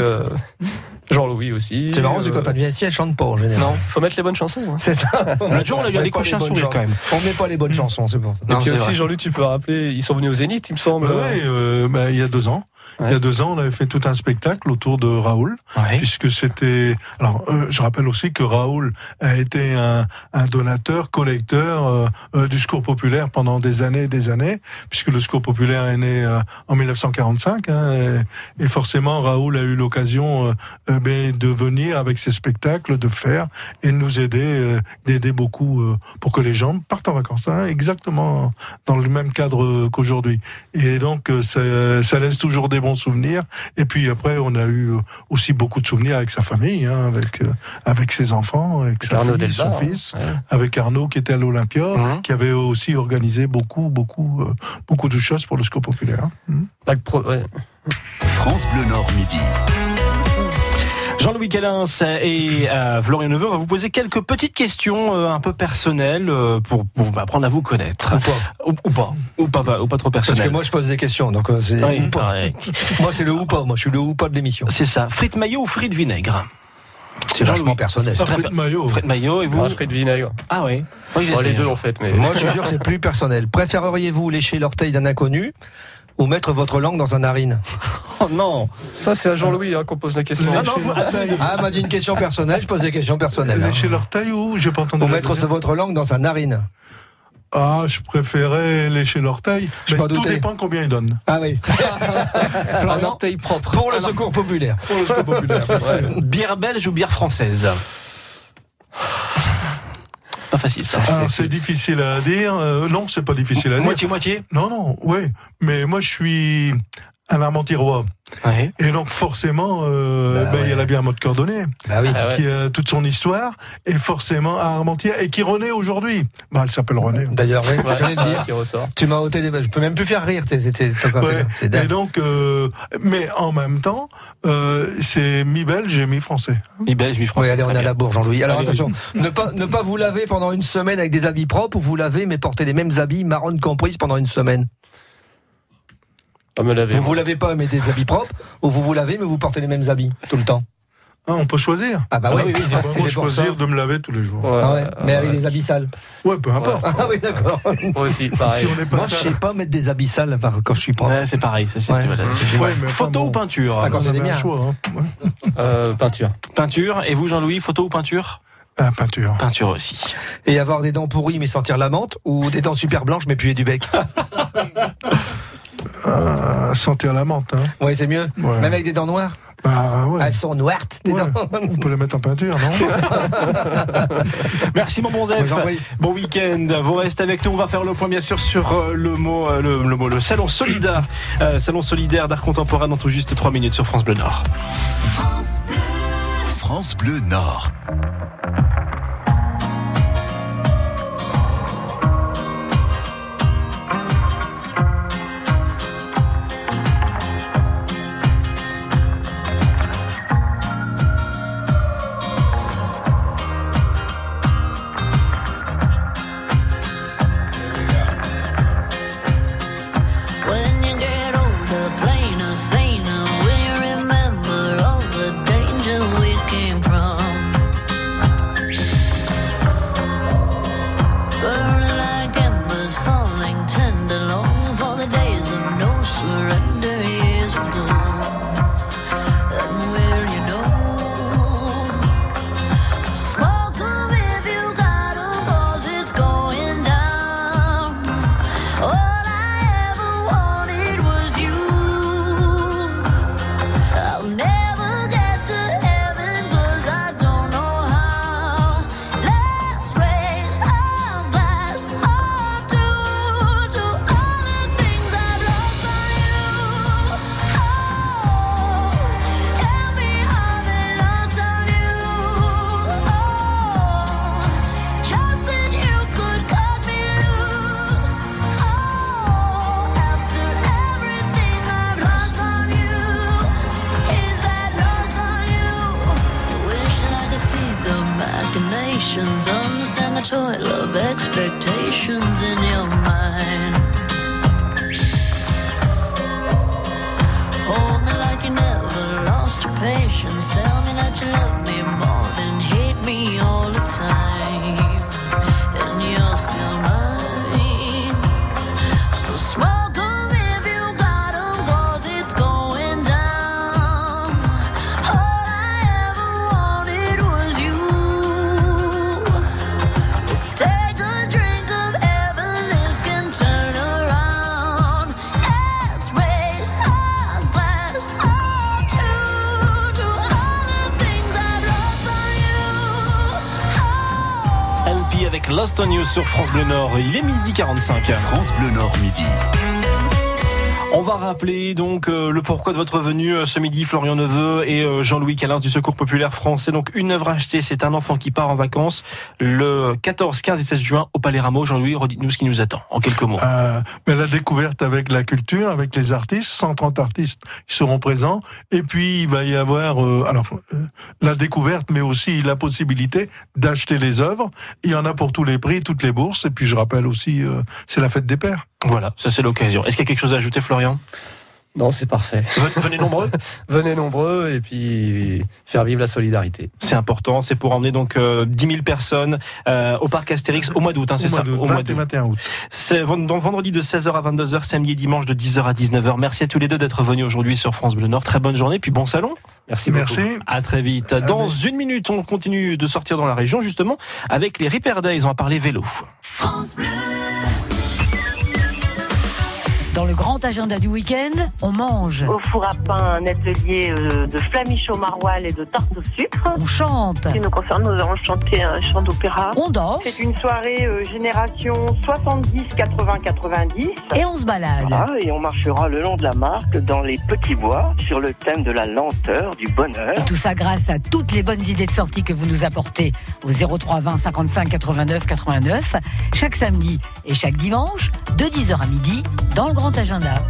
Jean-Louis aussi. C'est marrant, c'est quand elle vient ici, elle chante pas en général. Non, faut mettre les bonnes chansons. Hein. C'est ça. L'autre jour, on a eu un sourire quand même. On met pas les bonnes chansons, c'est pour ça. Et puis aussi, Jean-Louis, tu peux rappeler, ils sont venus au Zénith, il me semble. oui, euh, bah, il y a deux ans. Il y a deux ans, on avait fait tout un spectacle autour de Raoul, puisque c'était. Alors, euh, je rappelle aussi que Raoul a été un, un donateur, collecteur euh, euh du secours populaire pendant des années et des années, puisque le secours populaire est né euh, en 1945, hein, et, et, forcément Raoul a eu l'occasion ben, de venir avec ses spectacles, de faire et de nous aider, d'aider beaucoup pour que les gens partent en vacances, hein, exactement dans le même cadre qu'aujourd'hui. Et donc, ça, ça laisse toujours toujours des bons souvenirs. Et puis après, on a eu aussi beaucoup de souvenirs avec sa famille, hein, avec euh, avec ses enfants, avec sa Arnaud fille, son hein. fils, avec Arnaud qui était à l'Olympia, Mhm. qui avait aussi organisé beaucoup, beaucoup, euh, beaucoup de choses pour le score populaire. Pro- ouais. France Bleu Nord midi. Jean-Louis Calins et euh, Florian Neveu, on va vous poser quelques petites questions euh, un peu personnelles euh, pour, pour vous apprendre à vous connaître. Ou pas. Ou, ou pas. Ou pas, pas- ou pas trop Parce personnel. que moi, je pose des questions, donc euh, c'est Oui, ou pas. Moi, c'est le ou pas. Moi, je suis le ou pas de l'émission. C'est ça. Frites maillot ou frites vinaigre? C'est vachement personnel. Ça, Très Fred. Maillot. Frites maillot et vous? Ah, frites vinaigre. Ah oui. Bon, j'essaie les deux en fait, mais. Moi, je jure, c'est plus personnel. Préféreriez-vous lécher l'orteil d'un inconnu? Ou mettre votre langue dans un narine Oh non Ça, c'est à Jean-Louis hein, qu'on pose la question. Ah non, vous- attendez. Ah, m'a dit une question personnelle, je pose des questions personnelles. hein. Lécher leur taille ou j'ai pas entendu Ou mettre deuxième votre langue dans un narine. Ah, je préférais lécher l'orteil. Je Mais m'en tout doutais. dépend combien ils donnent. Ah oui. Un orteil propre. pour le secours populaire. Pour le score populaire. Bière belge ou bière française? Pas facile ça. Ah, c'est difficile à dire. Euh, non, c'est pas difficile à dire. Moitié-moitié Non, non, oui. Mais moi, je suis un Armentirois. Oui. Et donc, forcément, euh, Bah ben, il y a ouais. la bière mode Cordonnet, Bah oui. Ah ouais. qui a toute son histoire, et forcément à Armentières, et qui renaît aujourd'hui. Bah, elle s'appelle René. D'ailleurs, oui, Ouais, j'allais le dire. qui ressort. Tu m'as ôté les... Je peux même plus faire rire. t'es- t'es- t'es Ouais. c'est Et donc, euh, mais en même temps, euh, c'est mi-belge et mi-français. Mi belge, mi Oui, allez, on est à bien. la bourre, Jean-Louis. Alors Allez, attention, ne pas ne pas vous laver pendant une semaine avec des habits propres ou vous lavez mais porter les mêmes habits marron comprise pendant une semaine. Pas me laver. Vous vous lavez pas mais des habits propres ou vous vous lavez mais vous portez les mêmes habits tout le temps. Ah, on peut choisir. Ah bah oui, oui, oui, Bah, c'est moi, choisir de me laver tous les jours. Ouais, Ah ouais, mais avec des habits sales. Ouais, peu importe. Ah oui, d'accord. Moi aussi, pareil. Si on n'est pas Moi, je sais pas mettre des habits sales quand je suis propre. Ouais, c'est pareil. c'est- Ouais. Photo bon. ou peinture Enfin, quand c'est des miens. choix. Hein. Ouais. Euh, peinture. Peinture. Et vous, Jean-Louis, photo ou peinture Ah, peinture. Peinture aussi. Et avoir des dents pourries mais sentir la menthe ou des dents super blanches mais puer du bec. Ah, sentir la menthe. Hein. Ouais, c'est mieux. Ouais. Même avec des dents noires. Bah ouais. Elles sont noires, tes Ouais. dents. On peut les mettre en peinture, non Merci mon bon Zef. Bon week-end. Vous restez avec nous. On va faire le point bien sûr sur euh, le mot, euh, le, le mot, le salon solidaire, euh, salon solidaire d'art contemporain dans tout juste 3 minutes sur France Bleu Nord. France Bleu Nord. Hold me like you never lost your patience. Tell me that you love me more than hate me all You sur France Bleu Nord. Il est midi 45. France Bleu Nord midi. On va rappeler donc euh, le pourquoi de votre venue euh, ce midi, Florian Neveu et euh, Jean-Louis Calins du Secours Populaire Français. Donc une œuvre achetée, c'est un enfant qui part en vacances le 14, 15 et 16 juin au Palais Rameau. Jean-Louis, redites-nous ce qui nous attend en quelques mots. Euh, mais la découverte avec la culture, avec les artistes, 130 artistes qui seront présents. Et puis il va y avoir euh, alors la découverte, mais aussi la possibilité d'acheter les œuvres. Il y en a pour tous les prix, toutes les bourses. Et puis je rappelle aussi, c'est la fête des pères. Voilà, ça c'est l'occasion. Est-ce qu'il y a quelque chose à ajouter, Florian? Non, c'est parfait. Venez nombreux Venez nombreux et puis faire vivre la solidarité. C'est important, c'est pour emmener donc euh, 10 000 personnes euh, au parc Astérix au mois d'août, hein, c'est Au ça mois d'août, 20 et 21 août. C'est donc vendredi de 16h à 22h, samedi et dimanche de 10h à 19h. Merci à tous les deux d'être venus aujourd'hui sur France Bleu Nord. Très bonne journée, puis bon salon. Merci Merci. À très vite. Dans une minute, on continue de sortir dans la région justement avec les Repair Days. On va parler vélo. Dans le grand agenda du week-end, on mange, Au four à pain, un atelier euh, de flamiche au maroilles et de tarte au sucre. on chante, Ce qui nous concerne, nous allons chanter un chant d'opéra. on danse C'est une soirée euh, génération 70, 80, 90. et on se balade. Ah, et on marchera le long de la marque dans les petits bois sur le thème de la lenteur, du bonheur. Et tout ça grâce à toutes les bonnes idées de sortie que vous nous apportez au 03 20 55 89 89 chaque samedi et chaque dimanche de 10h à midi dans le grand agenda.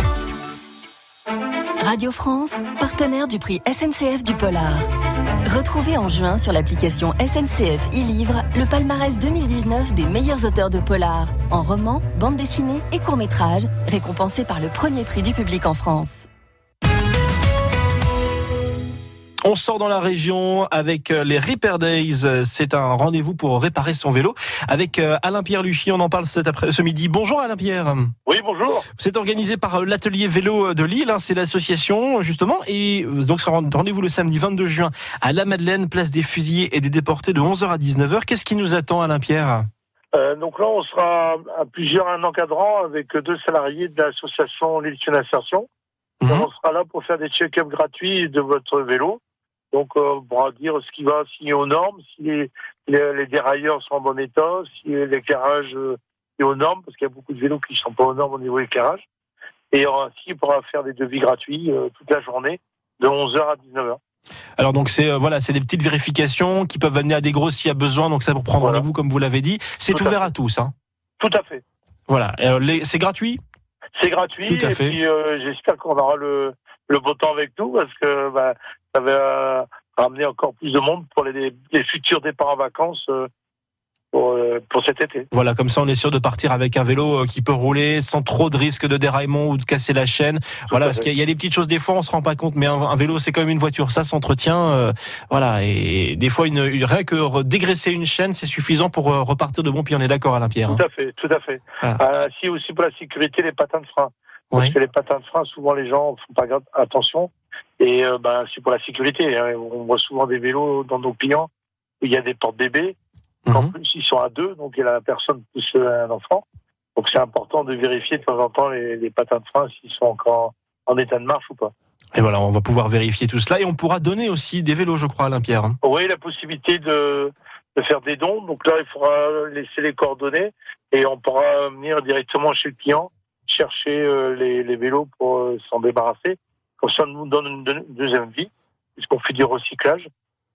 Radio France, partenaire du prix SNCF du Polar. Retrouvez en juin sur l'application SNCF e-Livre le palmarès 2019 des meilleurs auteurs de polar, en roman, bande dessinée et court-métrage, récompensés par le premier prix du public en France. On sort dans la région avec euh, les Repair Days. C'est un rendez-vous pour réparer son vélo avec euh, Alain-Pierre Luchy. On en parle cet après ce midi. Bonjour Alain-Pierre. Oui, bonjour. C'est organisé par euh, l'atelier vélo de Lille. hein, C'est l'association justement. Et donc c'est un rendez-vous le samedi 22 juin à La Madeleine, place des fusillés et des déportés de 11h à 19h. Qu'est-ce qui nous attend Alain-Pierre Euh, donc là, on sera à plusieurs un encadrant avec deux salariés de l'association Lille Insertion. Et On sera là pour faire des check-ups gratuits de votre vélo. Donc, euh, on pourra dire ce qui va, s'il est aux normes, si les, les, les dérailleurs sont en bon état, si l'éclairage euh, est aux normes, parce qu'il y a beaucoup de vélos qui ne sont pas aux normes au niveau éclairage. Et ainsi, on pourra faire des devis gratuits euh, toute la journée, de 11h à 19h. Alors donc c'est euh, voilà, c'est des petites vérifications qui peuvent amener à des grosses s'il y a besoin. Donc ça pour prendre rendez-vous comme vous l'avez dit. C'est à ouvert à tous. Hein. Tout à fait. Voilà. Euh, c'est gratuit? C'est gratuit. Tout à et fait. puis euh, j'espère qu'on aura le, le beau temps avec nous parce que bah, ça va ramener encore plus de monde pour les, les futurs départs en vacances euh, pour, euh, pour cet été. Voilà, comme ça on est sûr de partir avec un vélo euh, qui peut rouler sans trop de risque de déraillement ou de casser la chaîne. voilà, parce qu'il y a des petites choses des fois on se rend pas compte, mais un, un vélo c'est quand même une voiture, ça s'entretient. euh, voilà, et des fois une, une- rien que dégraisser une chaîne c'est suffisant pour euh, repartir de bon pied. On est d'accord, Alain Pierre. hein. Tout à fait, tout à fait. Ah. Euh, si aussi pour la sécurité, les patins de frein. Parce Oui. que les patins de frein, souvent les gens font pas attention. Et euh, ben, c'est pour la sécurité. hein. On voit souvent des vélos dans nos clients où il y a des portes bébés. Mhm. En plus, ils sont à deux, donc il y a la personne pousse un enfant. Donc c'est important de vérifier de temps en temps les, les patins de frein s'ils sont encore en état de marche ou pas. Et voilà, on va pouvoir vérifier tout cela et on pourra donner aussi des vélos, je crois, Alain Pierre. hein. Oui, la possibilité de, de faire des dons. Donc là, il faudra laisser les coordonnées et on pourra venir directement chez le client chercher euh, les, les vélos pour euh, s'en débarrasser. Comme ça, on nous donne une, deux- deuxième vie, puisqu'on fait du recyclage.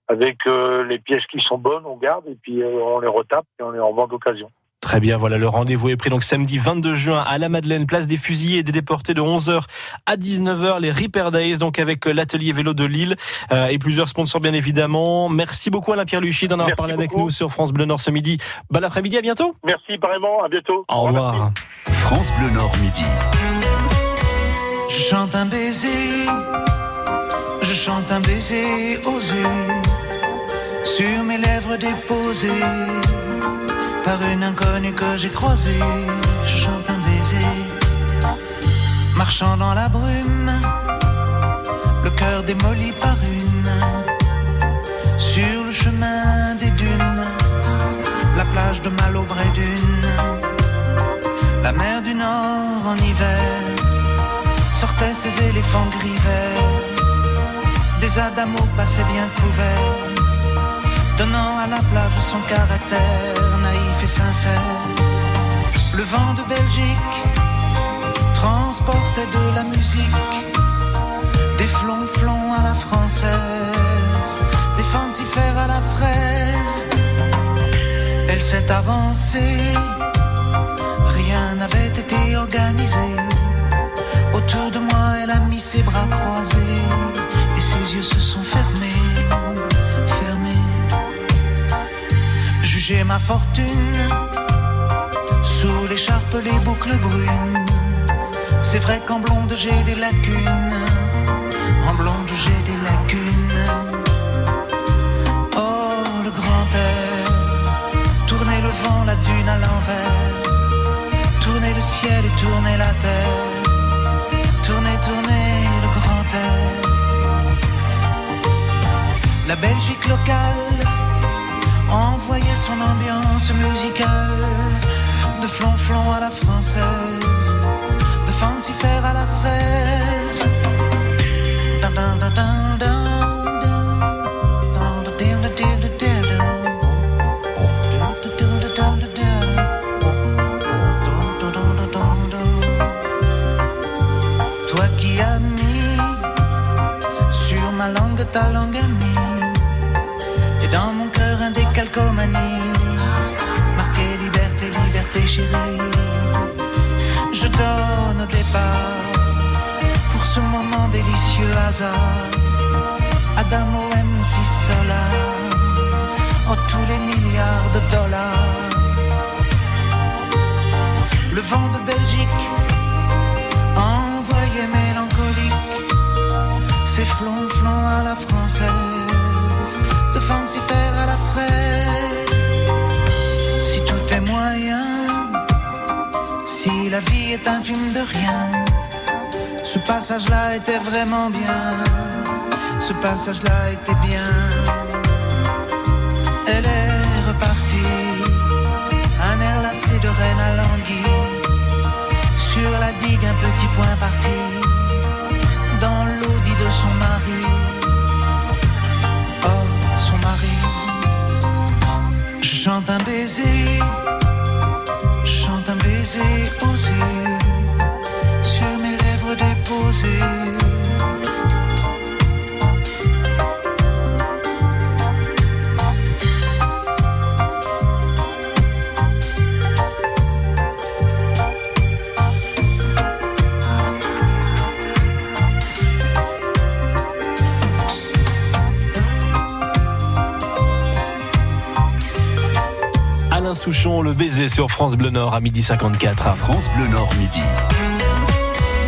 Avec euh, les pièces qui sont bonnes, on garde et puis euh, on les retape et on les revend d'occasion. Très bien, voilà, le rendez-vous est pris donc samedi 22 juin à la Madeleine, place des fusillés et des déportés de 11h à 19h, les Repair Days, donc avec euh, l'atelier vélo de Lille euh, et plusieurs sponsors bien évidemment. Merci beaucoup Alain Pierre Luchy d'en avoir Merci parlé avec nous sur France Bleu Nord ce midi. Bon après-midi, à bientôt. Merci, pareillement, à bientôt. Au revoir. France Bleu Nord midi. Je chante un je chante un baiser osé sur mes lèvres déposées par une inconnue que j'ai croisée. Je chante un baiser, marchant dans la brume, le cœur démoli par une, sur le chemin des dunes, la plage de Malo dune, la mer du Nord en hiver sortaient ces éléphants gris verts. Des adamos passaient bien couverts, donnant à la plage son caractère naïf et sincère. Le vent de Belgique transportait de la musique, des flonflons à la française, des fancifères à la fraise. Elle s'est avancée, rien n'avait été organisé. Autour de ses bras croisés et ses yeux se sont fermés, fermés. Jugez ma fortune sous l'écharpe, les boucles brunes. C'est vrai qu'en blonde j'ai des lacunes, en blonde j'ai La Belgique locale envoyait son ambiance musicale hasard. Adamo MC Sola, en tous les milliards de dollars. Le vent de Belgique envoyé mélancolique, ses flonflons à la française, de fancifère à la fraise. Si tout est moyen, si la vie est un film de rien, ce passage-là était vraiment bien, ce passage-là était bien. Alain Souchon, le baiser sur France Bleu Nord à midi 54. France Bleu Nord midi.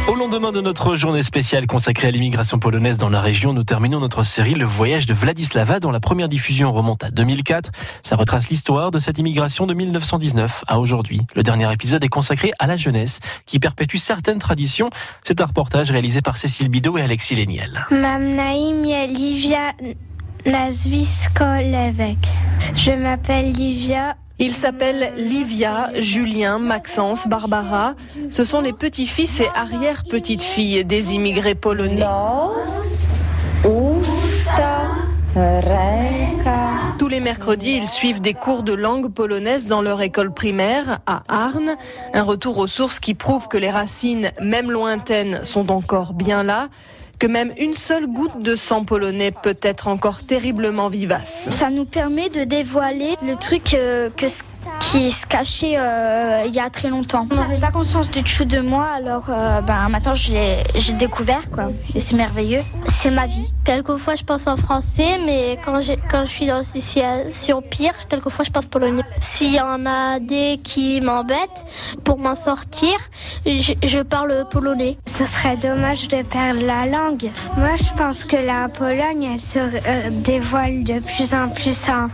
Au lendemain de notre journée spéciale consacrée à l'immigration polonaise dans la région, nous terminons notre série Le voyage de Vladislava dont la première diffusion remonte à 2004. Ça retrace l'histoire de cette immigration de 1919 à aujourd'hui. Le dernier épisode est consacré à la jeunesse qui perpétue certaines traditions. C'est un reportage réalisé par Cécile Bidot et Alexis Léniel. Je m'appelle Livia. Ils s'appellent Livia, Julien, Maxence, Barbara. Ce sont les petits-fils et arrière-petites-filles des immigrés polonais. Tous les mercredis, ils suivent des cours de langue polonaise dans leur école primaire à Arnes. Un retour aux sources qui prouve que les racines, même lointaines, sont encore bien là que même une seule goutte de sang polonais peut être encore terriblement vivace. Ça nous permet de dévoiler le truc euh, que qui se cachait euh, il y a très longtemps. On n'avait pas conscience du dessous de moi, alors euh, ben, maintenant j'ai découvert quoi. Et c'est merveilleux. C'est ma vie. Quelquefois je pense en français, mais quand, quand je suis dans une situation pire, quelquefois je pense polonais. S'il y en a des qui m'embêtent, pour m'en sortir, je, je, parle polonais. Ce serait dommage de perdre la langue. Moi je pense que la Pologne, elle se euh, dévoile de plus en plus en,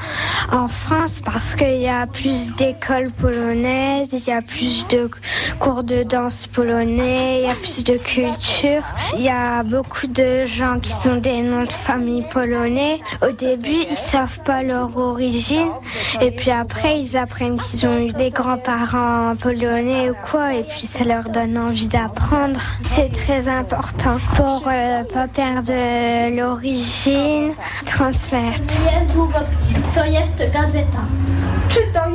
en France parce qu'il y a plus d'écoles polonaises, il y a plus de cours de danse polonais, il y a plus de culture. Il y a beaucoup de gens qui sont des noms de famille polonais. Au début, ils savent pas leur origine et puis après, ils apprennent qu'ils ont eu des grands-parents polonais ou quoi et puis ça leur donne envie d'apprendre. C'est très important pour euh, pas perdre l'origine, transmettre.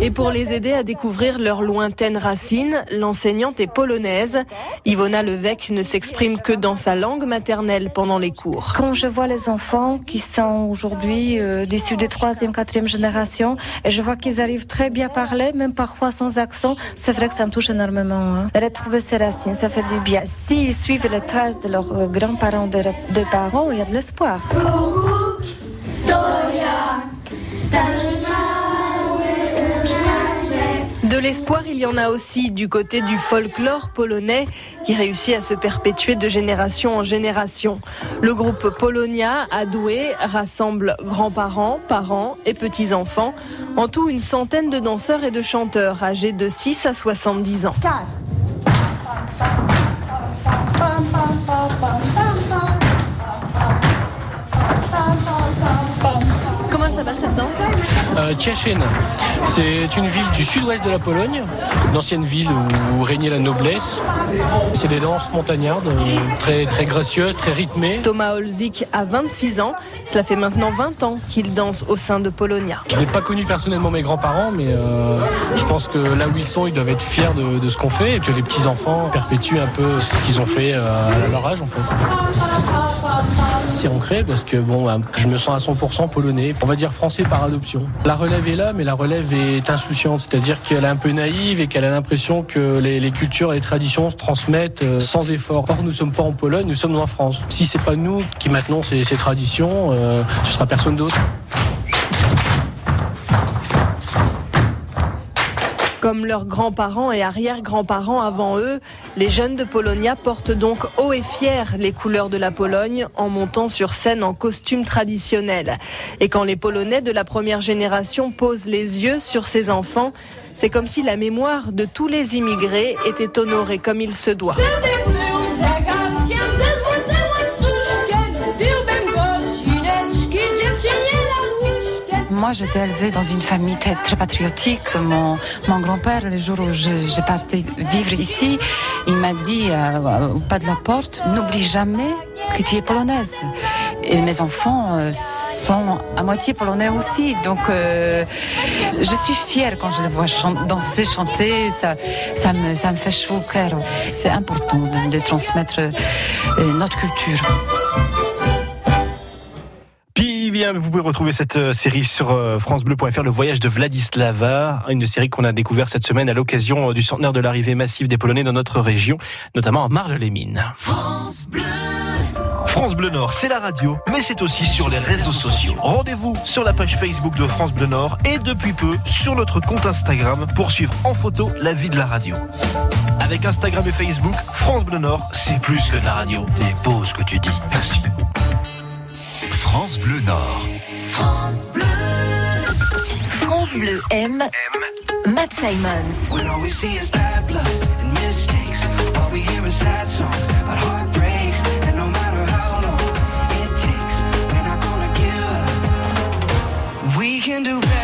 Et pour les aider à découvrir leurs lointaines racines, l'enseignante est polonaise. Ivona Levesque ne s'exprime que dans sa langue maternelle pendant les cours. Quand je vois les enfants qui sont aujourd'hui euh, issus des troisième, quatrième génération, et je vois qu'ils arrivent très bien à parler, même parfois sans accent, c'est vrai que ça me touche énormément. Hein. Retrouver ses racines, ça fait du bien. S'ils suivent les traces de leurs euh, grands-parents, de, de parents, il y a de l'espoir. De l'espoir, il y en a aussi du côté du folklore polonais qui réussit à se perpétuer de génération en génération. Le groupe Polonia à Douai rassemble grands-parents, parents et petits-enfants. En tout, une centaine de danseurs et de chanteurs âgés de 6 à 70 ans. S'appelle cette danse euh, c'est une ville du sud-ouest de la Pologne, l'ancienne ville où régnait la noblesse. C'est des danses montagnardes, euh, très, très gracieuses, très rythmées. Thomas Olzik a 26 ans. Cela fait maintenant 20 ans qu'il danse au sein de Polonia. Je n'ai pas connu personnellement mes grands-parents, mais euh, je pense que là où ils sont, ils doivent être fiers de, de ce qu'on fait et que les petits-enfants perpétuent un peu ce qu'ils ont fait à leur âge en fait. C'est ancré parce que bon, bah, je me sens à 100% polonais, on va dire français par adoption. La relève est là, mais la relève est insouciante, c'est-à-dire qu'elle est un peu naïve et qu'elle a l'impression que les, les cultures et les traditions se transmettent euh, sans effort. Or, nous sommes pas en Pologne, nous sommes en France. Si c'est pas nous qui maintenons ces, ces traditions, euh, ce sera personne d'autre. Comme leurs grands-parents et arrière-grands-parents avant eux, les jeunes de Polonia portent donc haut et fiers les couleurs de la Pologne en montant sur scène en costume traditionnel. Et quand les Polonais de la première génération posent les yeux sur ces enfants, c'est comme si la mémoire de tous les immigrés était honorée comme il se doit. Moi, j'étais élevée dans une famille très, patriotique. Mon, grand-père, le jour où je, je partais vivre ici, il m'a dit euh, au pas de la porte, n'oublie jamais que tu es polonaise. Et mes enfants euh, sont à moitié polonais aussi. Donc, euh, je suis fière quand je les vois danser, chanter. Ça, ça, me, fait chaud au cœur. C'est important de, transmettre notre culture. Bien, vous pouvez retrouver cette euh, série sur euh, francebleu.fr, le voyage de Vladislava, une série qu'on a découvert cette semaine à l'occasion euh, du centenaire de l'arrivée massive des Polonais dans notre région, notamment à Marle-les-Mines. France Bleu Nord, c'est la radio, mais c'est aussi sur les réseaux sociaux. Rendez-vous sur la page Facebook de France Bleu Nord et depuis peu sur notre compte Instagram pour suivre en photo la vie de la radio. Avec Instagram et Facebook, France Bleu Nord, c'est plus que de la radio. Les pauses que tu dis. Merci. France Bleu Nord. France Bleu. France Bleu aime Matt Simons. When all we see is bad blood and mistakes. All we hear is sad songs about heartbreaks. And no matter how long it takes, we're not gonna give up. We can do better.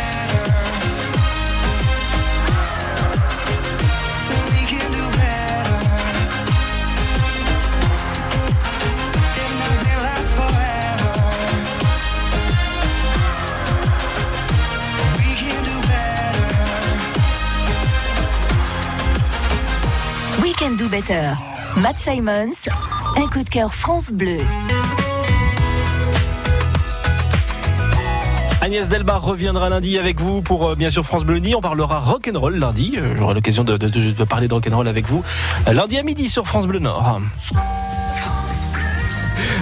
Can Do Better. Matt Simons, un coup de cœur France Bleu. Agnès Delbar reviendra lundi avec vous pour euh, bien sûr France Bleu. On parlera rock'n'roll lundi. Euh, J'aurai l'occasion de, de- de- parler de rock'n'roll avec vous euh, lundi à midi sur France Bleu Nord.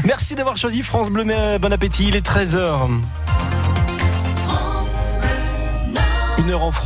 Merci d'avoir choisi France Bleu. Bon appétit. Il est 13h. Une heure en France.